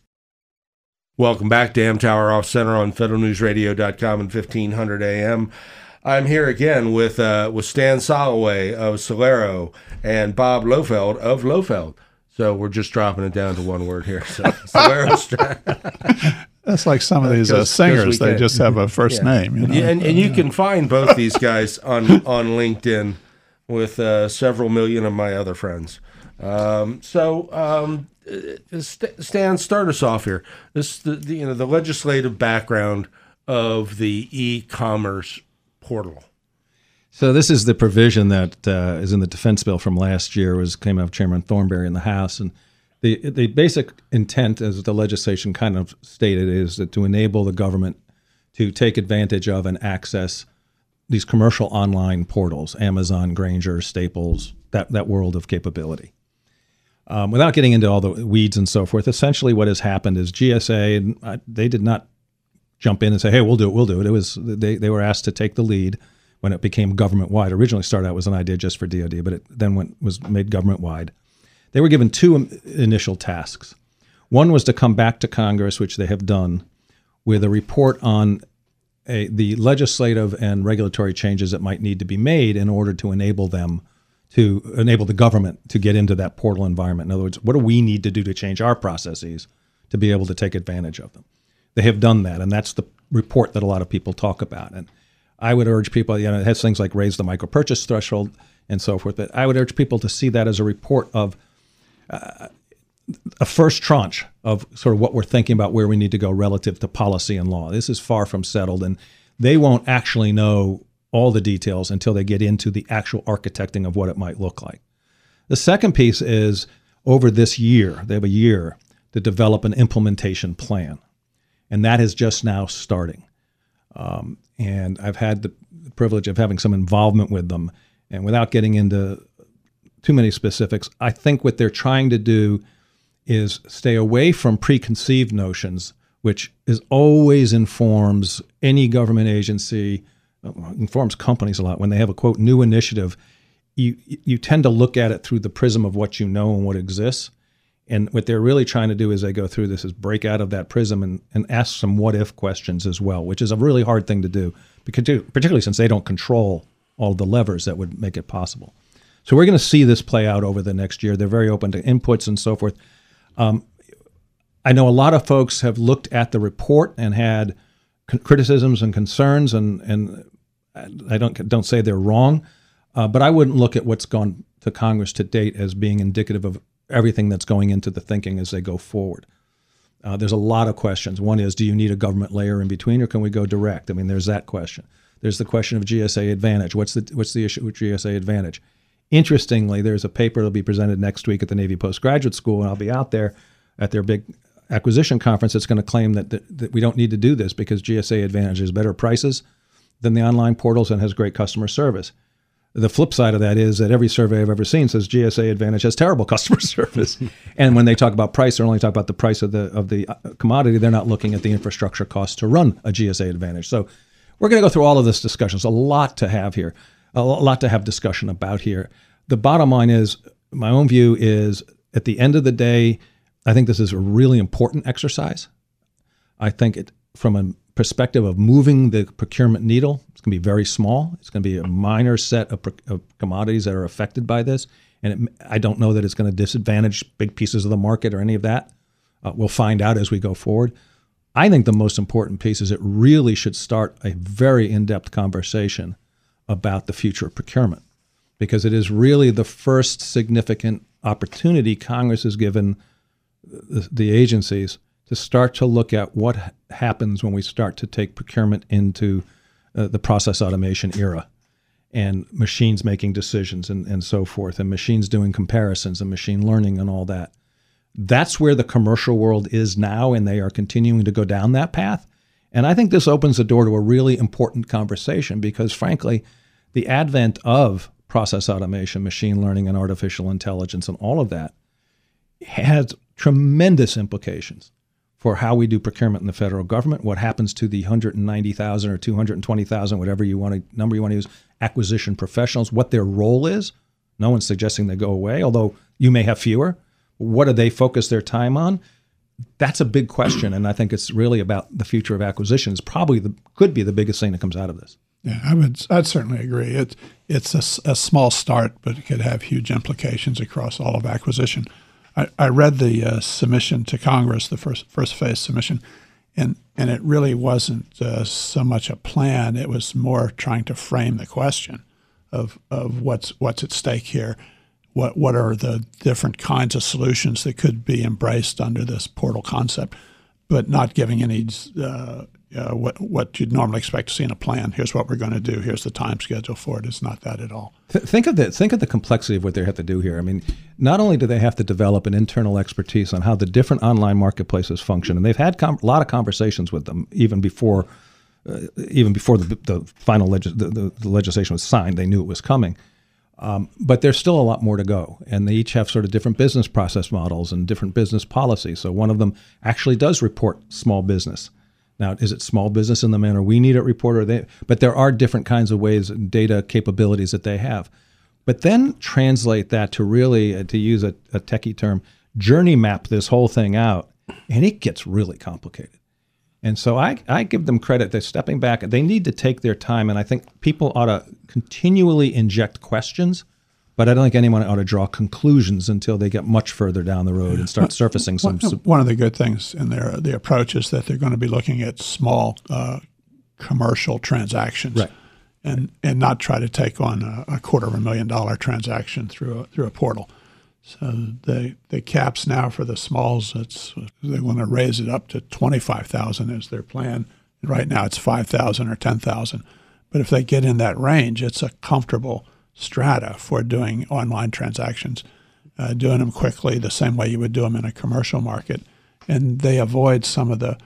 Welcome back to Amtower Off Center on federalnewsradio.com and 1500 AM. I'm here again with uh, with Stan Soloway of Celero and Bob Lohfeld of Lohfeld. So we're just dropping it down to one word here. So *laughs* Celero *laughs* That's like some of these uh, 'cause- 'cause singers; they can. just have a first name. You know? Yeah, and, and you can find both these guys on *laughs* on LinkedIn with uh, several million of my other friends. Um, so, um, uh, St- Stan, start us off here. This the, the you know the legislative background of the e-commerce portal. So this is the provision that uh, is in the defense bill from last year. Was came out of Chairman Thornberry in the House, and the the basic intent, as the legislation kind of stated, is that to enable the government to take advantage of and access these commercial online portals, Amazon, Grainger, Staples, that that world of capability. Um, without getting into all the weeds and so forth, essentially what has happened is GSA and uh, they did not jump in and say, "Hey, we'll do it, we'll do it." It was they they were asked to take the lead when it became government wide. Originally started out was an idea just for DoD, but it then went was made government wide. They were given two initial tasks. One was to come back to Congress, which they have done, with a report on a, the legislative and regulatory changes that might need to be made in order to enable them to enable the government to get into that portal environment. In other words, what do we need to do to change our processes to be able to take advantage of them? They have done that, and that's the report that a lot of people talk about. And I would urge people, you know, it has things like raise the micro purchase threshold and so forth, but I would urge people to see that as a report of uh, a first tranche of sort of what we're thinking about where we need to go relative to policy and law. This is far from settled, and they won't actually know all the details until they get into the actual architecting of what it might look like. The second piece is over this year, they have a year to develop an implementation plan, and that is just now starting. Um, and I've had the privilege of having some involvement with them. And without getting into too many specifics, I think what they're trying to do is stay away from preconceived notions, which is always informs any government agency, uh, informs companies a lot when they have a quote new initiative. You you tend to look at it through the prism of what you know and what exists. And what they're really trying to do as they go through this is break out of that prism and, and ask some what if questions as well, which is a really hard thing to do, because particularly since they don't control all the levers that would make it possible. So we're going to see this play out over the next year. They're very open to inputs and so forth. Um, I know a lot of folks have looked at the report and had criticisms and concerns, and and I don't don't say they're wrong, uh, but I wouldn't look at what's gone to Congress to date as being indicative of everything that's going into the thinking as they go forward. Uh, there's a lot of questions. One is, do you need a government layer in between, or can we go direct? I mean, there's that question. There's the question of GSA Advantage. What's the what's the issue with GSA Advantage? Interestingly, there's a paper that'll be presented next week at the Navy Postgraduate School, and I'll be out there at their big acquisition conference that's going to claim that, that, that we don't need to do this because GSA Advantage has better prices than the online portals and has great customer service. The flip side of that is that every survey I've ever seen says GSA Advantage has terrible *laughs* customer service. *laughs* and when they talk about price, they're only talking about the price of the of the uh, commodity. They're not looking at the infrastructure costs to run a GSA Advantage. So we're going to go through all of this discussion. It's a lot to have here a lot to have discussion about here. The bottom line is, my own view is at the end of the day, I think this is a really important exercise. I think it, from a perspective of moving the procurement needle, it's going to be very small. It's going to be a minor set of, of commodities that are affected by this. And it, I don't know that it's going to disadvantage big pieces of the market or any of that. Uh, we'll find out as we go forward. I think the most important piece is it really should start a very in depth conversation about the future of procurement because it is really the first significant opportunity Congress has given the, the agencies to start to look at what happens when we start to take procurement into uh, the process automation era and machines making decisions and, and so forth, and machines doing comparisons and machine learning and all that. That's where the commercial world is now, and they are continuing to go down that path. And I think this opens the door to a really important conversation because, frankly, the advent of process automation, machine learning, and artificial intelligence, and all of that has tremendous implications for how we do procurement in the federal government, what happens to the 190,000 or 220,000, whatever you want to number you want to use, acquisition professionals, what their role is. No one's suggesting they go away, although you may have fewer. What do they focus their time on? That's a big question, and I think it's really about the future of acquisitions. Probably the could be the biggest thing that comes out of this. Yeah, I would. I'd certainly agree. It's it's a, a small start, but it could have huge implications across all of acquisition. I, I read the uh, submission to Congress, the first first phase submission, and and it really wasn't uh, so much a plan. It was more trying to frame the question of of what's what's at stake here what what are the different kinds of solutions that could be embraced under this portal concept, but not giving any uh, uh, what what you'd normally expect to see in a plan. Here's what we're going to do. Here's the time schedule for it. It's not that at all. think of the think of the complexity of what they have to do here. I mean, not only do they have to develop an internal expertise on how the different online marketplaces function, and they've had com- a lot of conversations with them even before. Uh, even before the, the final legis- the, the, the legislation was signed, they knew it was coming. Um, but there's still a lot more to go, and they each have sort of different business process models and different business policies. So one of them actually does report small business. Now, is it small business in the manner we need it reported? They, but there are different kinds of ways, and data capabilities that they have. But then translate that to really, uh, to use a, a techie term, journey map this whole thing out, and it gets really complicated. And so I, I give them credit. They're stepping back. They need to take their time. And I think people ought to continually inject questions, but I don't think anyone ought to draw conclusions until they get much further down the road and start *laughs* surfacing some. One, one of the good things in their the approach is that they're going to be looking at small uh, commercial transactions. Right. And, and not try to take on a, a quarter of a million dollar transaction through a, through a portal. So the the caps now for the smalls, it's they want to raise it up to twenty five thousand is their plan. Right now it's five thousand or ten thousand, but if they get in that range, it's a comfortable strata for doing online transactions, uh, doing them quickly the same way you would do them in a commercial market, and they avoid some of the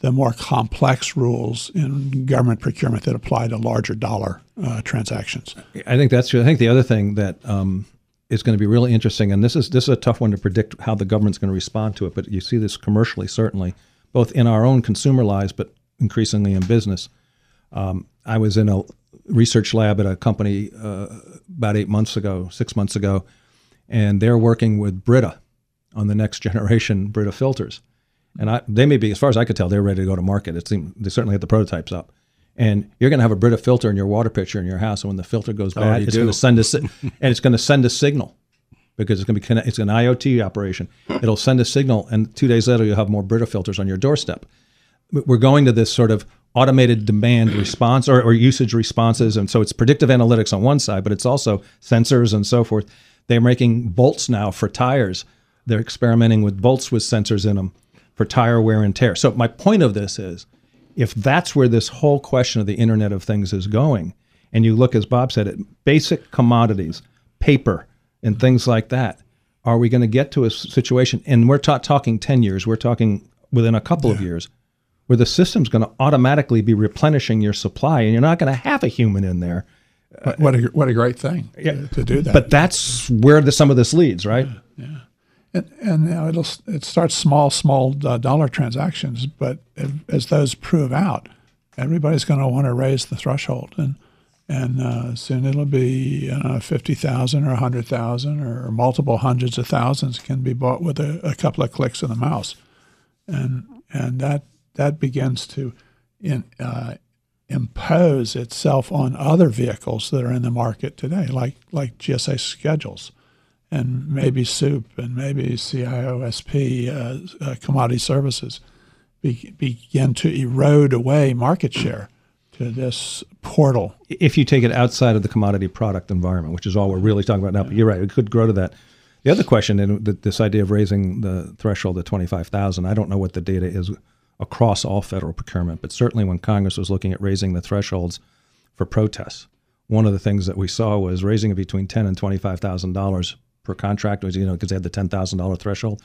the more complex rules in government procurement that apply to larger dollar uh, transactions. I think that's true. I think the other thing that um, is going to be really interesting, and this is this is a tough one to predict how the government's going to respond to it. But you see this commercially, certainly, both in our own consumer lives, but increasingly in business. Um, I was in a research lab at a company uh, about eight months ago, six months ago, and they're working with Brita on the next *laughs* generation Brita filters. And I, they may be, as far as I could tell, they're ready to go to market. It seemed they certainly had the prototypes up. And you're going to have a Brita filter in your water pitcher in your house, and when the filter goes oh, bad, you it's do. going to send a si- *laughs* and it's going to send a signal because it's going to be connect, it's an IoT operation. It'll send a signal, and two days later you'll have more Brita filters on your doorstep. We're going to this sort of automated demand response or, or usage responses, and so it's predictive analytics on one side, but it's also sensors and so forth. They're making bolts now for tires. They're experimenting with bolts with sensors in them for tire wear and tear. So my point of this is, if that's where this whole question of the Internet of Things is going, and you look, as Bob said, at basic commodities, paper, and things like that, are we going to get to a situation? And we're ta- talking 10 years, we're talking within a couple of years, where the system's going to automatically be replenishing your supply, and you're not going to have a human in there. What, what a what a great thing to, to do that. But that's where the, some of this leads, right? And, and you know, it'll it starts small, small uh, dollar transactions, but if, as those prove out, everybody's going to want to raise the threshold, and and uh, soon it'll be you know, fifty thousand or hundred thousand or multiple hundreds of thousands can be bought with a, a couple of clicks of the mouse, and and that that begins to in, uh, impose itself on other vehicles that are in the market today, like like GSA schedules and maybe SEWP and maybe CIOSP uh, uh, commodity services be, begin to erode away market share to this portal. if you take it outside of the commodity product environment, which is all we're really talking about now. But you're right; it could grow to that. The other question, and this idea of raising the threshold to twenty-five thousand, I don't know what the data is across all federal procurement, but certainly when Congress was looking at raising the thresholds for protests, one of the things that we saw was raising it between ten and twenty-five thousand dollars per contract. Was you know because they had the ten thousand dollar threshold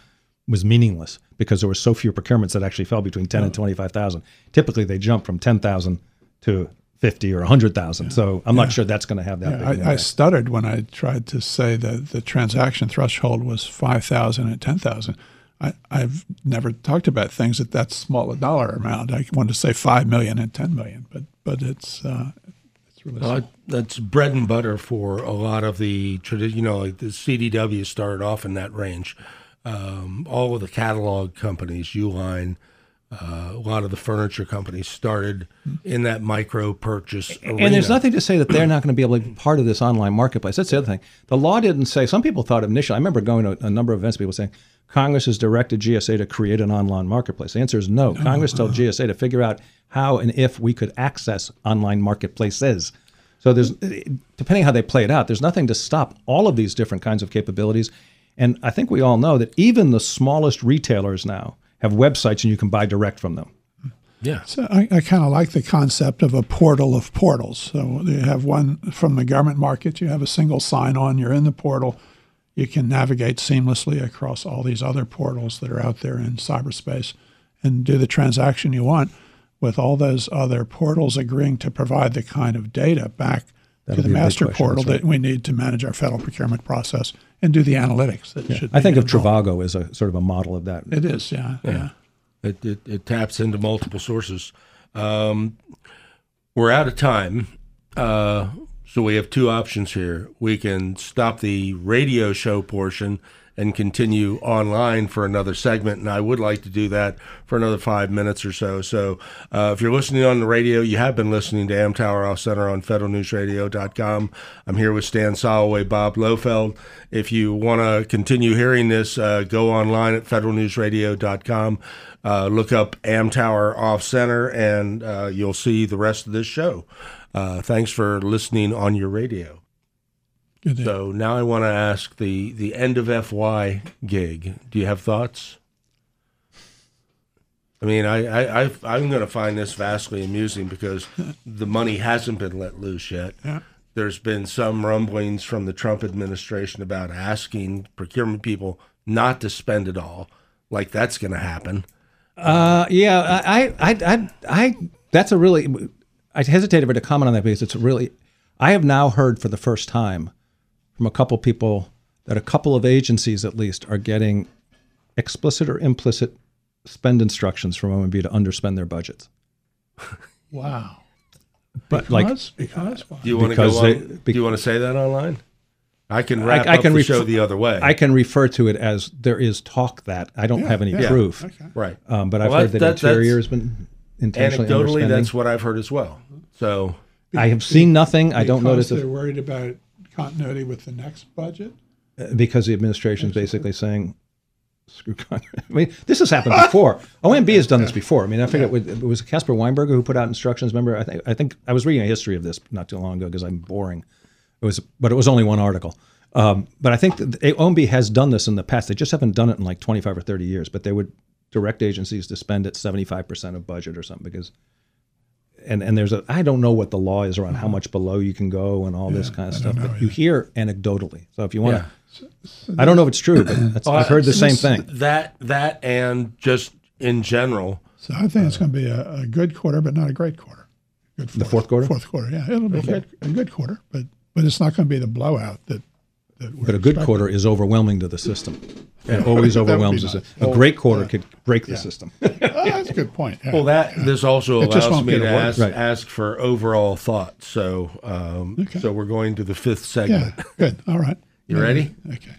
was meaningless because there were so few procurements that actually fell between 10 and 25,000. Typically they jump from 10,000 to 50 or 100,000. So I'm not sure that's going to have that big I, I stuttered when I tried to say that the transaction threshold was 5,000 and 10,000. I, I've never talked about things at that small a dollar amount. I wanted to say 5 million and 10 million, but, but it's, uh, Uh, that's bread and butter for a lot of the tradi- you know like the CDW started off in that range. Um, all of the catalog companies, Uline, uh, a lot of the furniture companies started in that micro purchase arena. And there's nothing to say that they're not going to be able to be part of this online marketplace. That's the other thing. The law didn't say, some people thought initially, I remember going to a number of events, people saying, Congress has directed GSA to create an online marketplace. The answer is no. Oh, Congress told GSA to figure out how and if we could access online marketplaces. So there's, depending how they play it out, there's nothing to stop all of these different kinds of capabilities. And I think we all know that even the smallest retailers now have websites and you can buy direct from them. yeah. So I, I kind of like the concept of a portal of portals. So you have one from the government market, you have a single sign on, you're in the portal, you can navigate seamlessly across all these other portals that are out there in cyberspace and do the transaction you want with all those other portals agreeing to provide the kind of data back That'll to the be a big master question, portal that's that we need to manage our federal procurement process and do the analytics that should I think be of involved. Trivago as a sort of a model of that. It is, yeah, yeah. It, it, it taps into multiple sources. Um, we're out of time. Uh, so we have two options here. We can stop the radio show portion and continue online for another segment. And I would like to do that for another five minutes or so. So uh, if you're listening on the radio, you have been listening to Amtower Off Center on federalnewsradio.com. I'm here with Stan Soloway, Bob Lohfeld. If you want to continue hearing this, uh, go online at federalnewsradio.com. Uh, look up Amtower Off Center, and uh, you'll see the rest of this show. Uh, thanks for listening on your radio. So now I want to ask the the end of FY gig. Do you have thoughts? I mean, I, I, I I'm going to find this vastly amusing because *laughs* the money hasn't been let loose yet. Yeah. There's been some rumblings from the Trump administration about asking procurement people not to spend it all, like that's going to happen. Uh, yeah, I, I, I, I, that's a really, I hesitated to comment on that because it's really, I have now heard for the first time from a couple people that a couple of agencies at least are getting explicit or implicit spend instructions from OMB to underspend their budgets. *laughs* Wow. But like, Because, because why? Do you want to go Because on, they- Do you want to say that online? I can wrap I up can the refer- show the other way. I can refer to it as there is talk that I don't Yeah, have any yeah. proof, Okay. right. um, but I've Well, heard that, that- that's- Interior has been intentionally Anecdotally, that's what I've heard as well. So I have seen nothing. I don't notice they're if, worried about continuity with the next budget. because the administration is basically saying, "Screw Congress." *laughs* I mean, this has happened *laughs* before. OMB has done this before. I mean, I forget what- it was Caspar Weinberger who put out instructions. Remember, I think I think I was reading a history of this not too long ago because I'm boring. It was, but it was only one article. Um, but I think that OMB has done this in the past. They just haven't done it in like 25 or 30 years. But they would direct agencies to spend at 75 percent of budget or something because. And, and there's a I don't know what the law is around how mm-hmm. much below you can go and all this kind of I stuff, know but you hear anecdotally. So if you want Yeah. to, I don't know if it's true, but that's, I've heard the same thing. That that and just in general, So I think it's uh, going to be a, a good quarter, but not a great quarter. Good The fourth quarter? Fourth quarter, yeah. It'll be a, good, a good quarter, but but it's not going to be the blowout that. That we're But a good expecting. quarter is overwhelming to the system. It always *laughs* That would be overwhelms the nice. system. A great quarter could break the system. *laughs* Oh, that's a good point. Yeah. well, that this also It allows me to ask Right. ask for overall thoughts. So um, Okay. so we're going to the fifth yeah, segment. good. All right. You ready? Okay.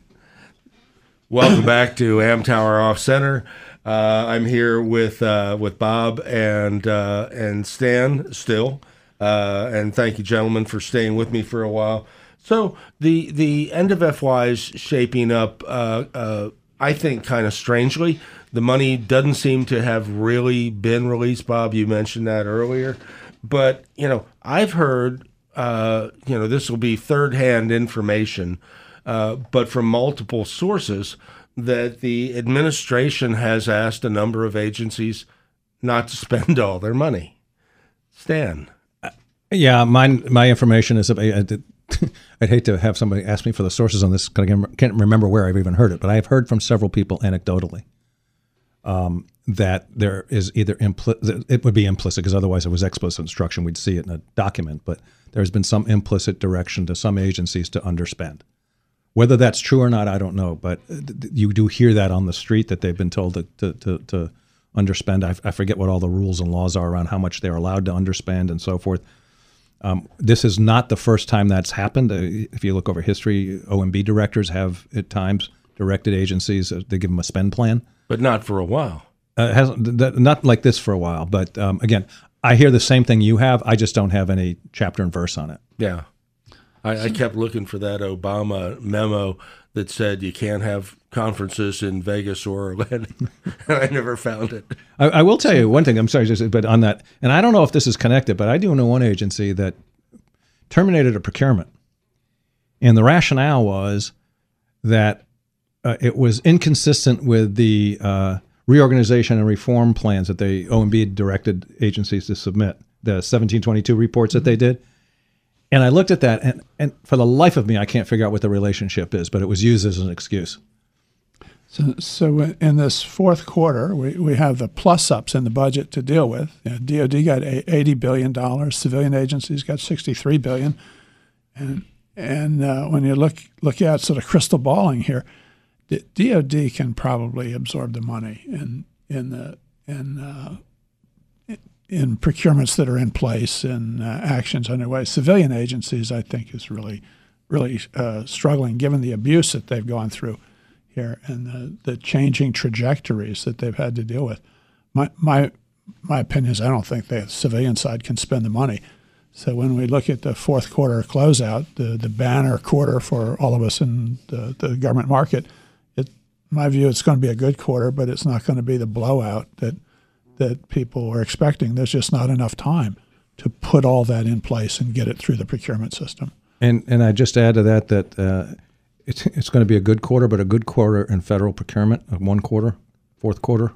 Welcome back to Amtower Off Center. Uh, I'm here with uh, with Bob and uh, and Stan still, uh, and thank you, gentlemen, for staying with me for a while. So the the end of FY is shaping up. Uh, uh, I think kind of strangely. The money doesn't seem to have really been released. Bob, you mentioned that earlier, but you know I've heard. Uh, you know this will be third hand information uh, but from multiple sources that the administration has asked a number of agencies not to *laughs* spend all their money. Stan. Yeah, my My information is. *laughs* I'd hate to have somebody ask me for the sources on this. 'cause I can't remember where I've even heard it, but I've heard from several people anecdotally um, that there is either implicit. It would be implicit because otherwise it was explicit instruction. We'd see it in a document, but there's been some implicit direction to some agencies to underspend. Whether that's true or not, I don't know. But uh, you do hear that on the street that they've been told to to, to, to underspend. I, I forget what all the rules and laws are around how much they're allowed to underspend and so forth. Um, this is not the first time that's happened. Uh, if you look over history, OMB directors have at times directed agencies uh, to give them a spend plan. But not for a while. Uh, hasn't th- th- not like this for a while, but um, again, I hear the same thing you have. I just don't have any chapter and verse on it. Yeah. I, I kept looking for that Obama memo that said you can't have conferences in Vegas or Orlando, *laughs* and I never found it. I, I will tell you one thing. I'm sorry, just, but on that, and I don't know if this is connected, but I do know one agency that terminated a procurement, and the rationale was that uh, it was inconsistent with the uh, reorganization and reform plans that the OMB directed agencies to submit, the 1722 reports that they did. And I looked at that, and, and for the life of me, I can't figure out what the relationship is, but it was used as an excuse. So, so in this fourth quarter, we, we have the plus ups in the budget to deal with. You know, DoD got eighty billion dollars. Civilian agencies got sixty-three billion. And and uh, when you look look at sort of crystal balling here, DoD can probably absorb the money in in the in uh, in procurements that are in place and uh, actions underway. Civilian agencies, I think, is really really uh, struggling given the abuse that they've gone through here and the, the changing trajectories that they've had to deal with. My my my opinion is I don't think the civilian side can spend the money. So when we look at the fourth quarter closeout, the, the banner quarter for all of us in the, the government market, it, my view, it's going to be a good quarter, but it's not going to be the blowout that that people are expecting. There's just not enough time to put all that in place and get it through the procurement system. And and I just add to that that uh, it's it's going to be a good quarter, but a good quarter in federal procurement, one quarter, fourth quarter,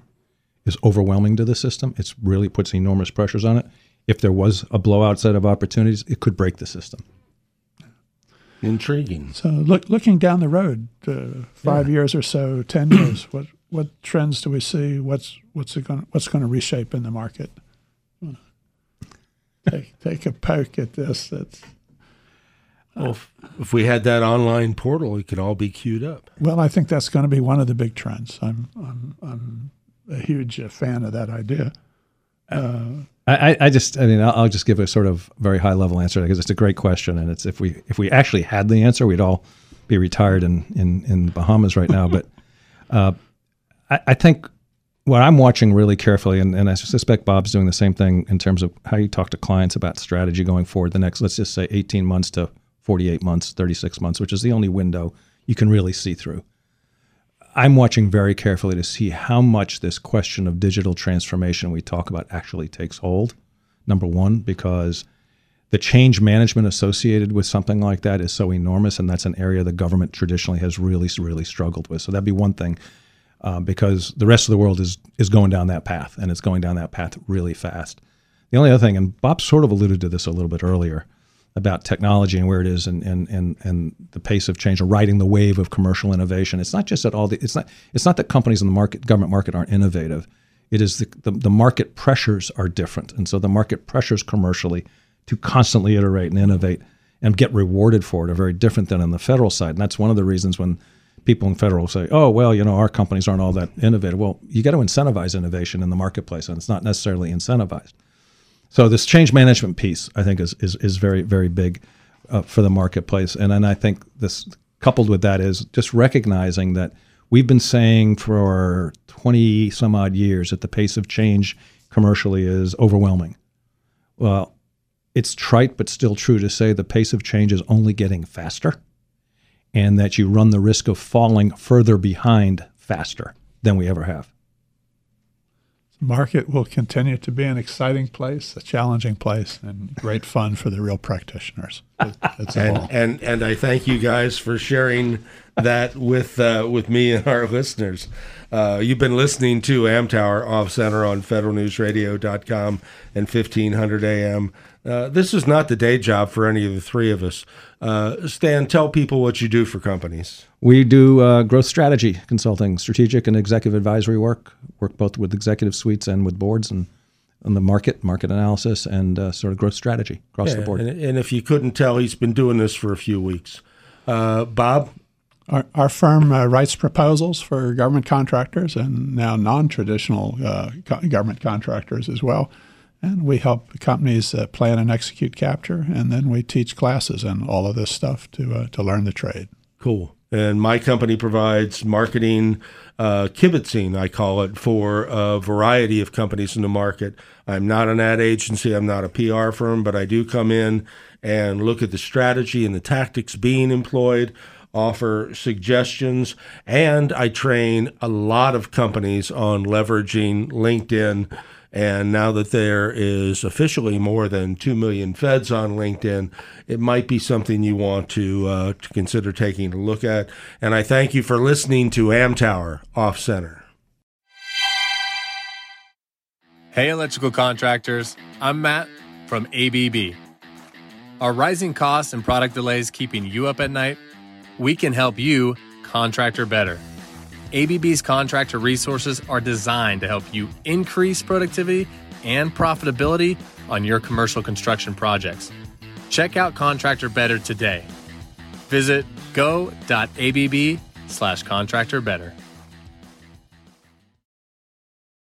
is overwhelming to the system. It really puts enormous pressures on it. If there was a blowout set of opportunities, it could break the system. Intriguing. So, look, looking down the road, uh, five yeah. years or so, ten years, what what trends do we see? What's what's it going what's going to reshape in the market? Take take a poke at this. That's well, if, if, we had that online portal, it could all be queued up. Well, I think that's going to be one of the big trends. I'm I'm I'm a huge fan of that idea. Uh, I, I just, I mean, I'll just give a sort of very high level answer because it's a great question, and it's if we if we actually had the answer, we'd all be retired in in, in Bahamas right now. But uh, I, I, think what I'm watching really carefully, and, and I suspect Bob's doing the same thing in terms of how you talk to clients about strategy going forward. The next, let's just say, 18 months to 48 months, 36 months, which is the only window you can really see through. I'm watching very carefully to see how much this question of digital transformation we talk about actually takes hold. Number one, because the change management associated with something like that is so enormous, and that's an area the government traditionally has really, really struggled with. So that'd be one thing, uh, because the rest of the world is is going down that path, and it's going down that path really fast. The only other thing, and Bob sort of alluded to this a little bit earlier, about technology and where it is and, and, and, and the pace of change or riding the wave of commercial innovation. It's not just that all the it's not it's not that companies in the market government market aren't innovative. It is the, the, the market pressures are different. And so the market pressures commercially to constantly iterate and innovate and get rewarded for it are very different than on the federal side. And that's one of the reasons when people in federal say, oh, well, you know, our companies aren't all that innovative. Well, you got to incentivize innovation in the marketplace, and it's not necessarily incentivized. So this change management piece, I think, is is, is very very big uh, for the marketplace, and then I think this coupled with that is just recognizing that we've been saying for 20 some odd years that the pace of change commercially is overwhelming. Well, it's trite but still true to say the pace of change is only getting faster and that you run the risk of falling further behind faster than we ever have market will continue to be an exciting place, a challenging place, and great fun for the real practitioners. and, all. and and I thank you guys for sharing that with uh, with me and our listeners. Uh, you've been listening to Amtower Off Center on FederalNewsRadio.com and 1500 AM. Uh, this is not the day job for any of the three of us. Uh, Stan, tell people what you do for companies. We do uh, growth strategy consulting, strategic and executive advisory work. Work both with executive suites and with boards and on the market, market analysis, and uh, sort of growth strategy across yeah, the board. And, and, if you couldn't tell, he's been doing this for a few weeks. Uh, Bob, our, our firm uh, writes proposals for government contractors and now non-traditional uh, co- government contractors as well and we help companies uh, plan and execute capture, and then we teach classes and all of this stuff to uh, to learn the trade. Cool. And my company provides marketing uh, kibitzing, I call it, for a variety of companies in the market. I'm not an ad agency, I'm not a PR firm, but I do come in and look at the strategy and the tactics being employed, offer suggestions, and I train a lot of companies on leveraging LinkedIn and now that there is officially more than 2 million feds on LinkedIn, it might be something you want to, uh, to consider taking a look at. And I thank you for listening to Amtower Off Center. Hey, electrical contractors. I'm Matt from ABB. Are rising costs and product delays keeping you up at night? We can help you contractor better. ABB's contractor resources are designed to help you increase productivity and profitability on your commercial construction projects. Check out Contractor Better today. Visit go.abb slash contractor better.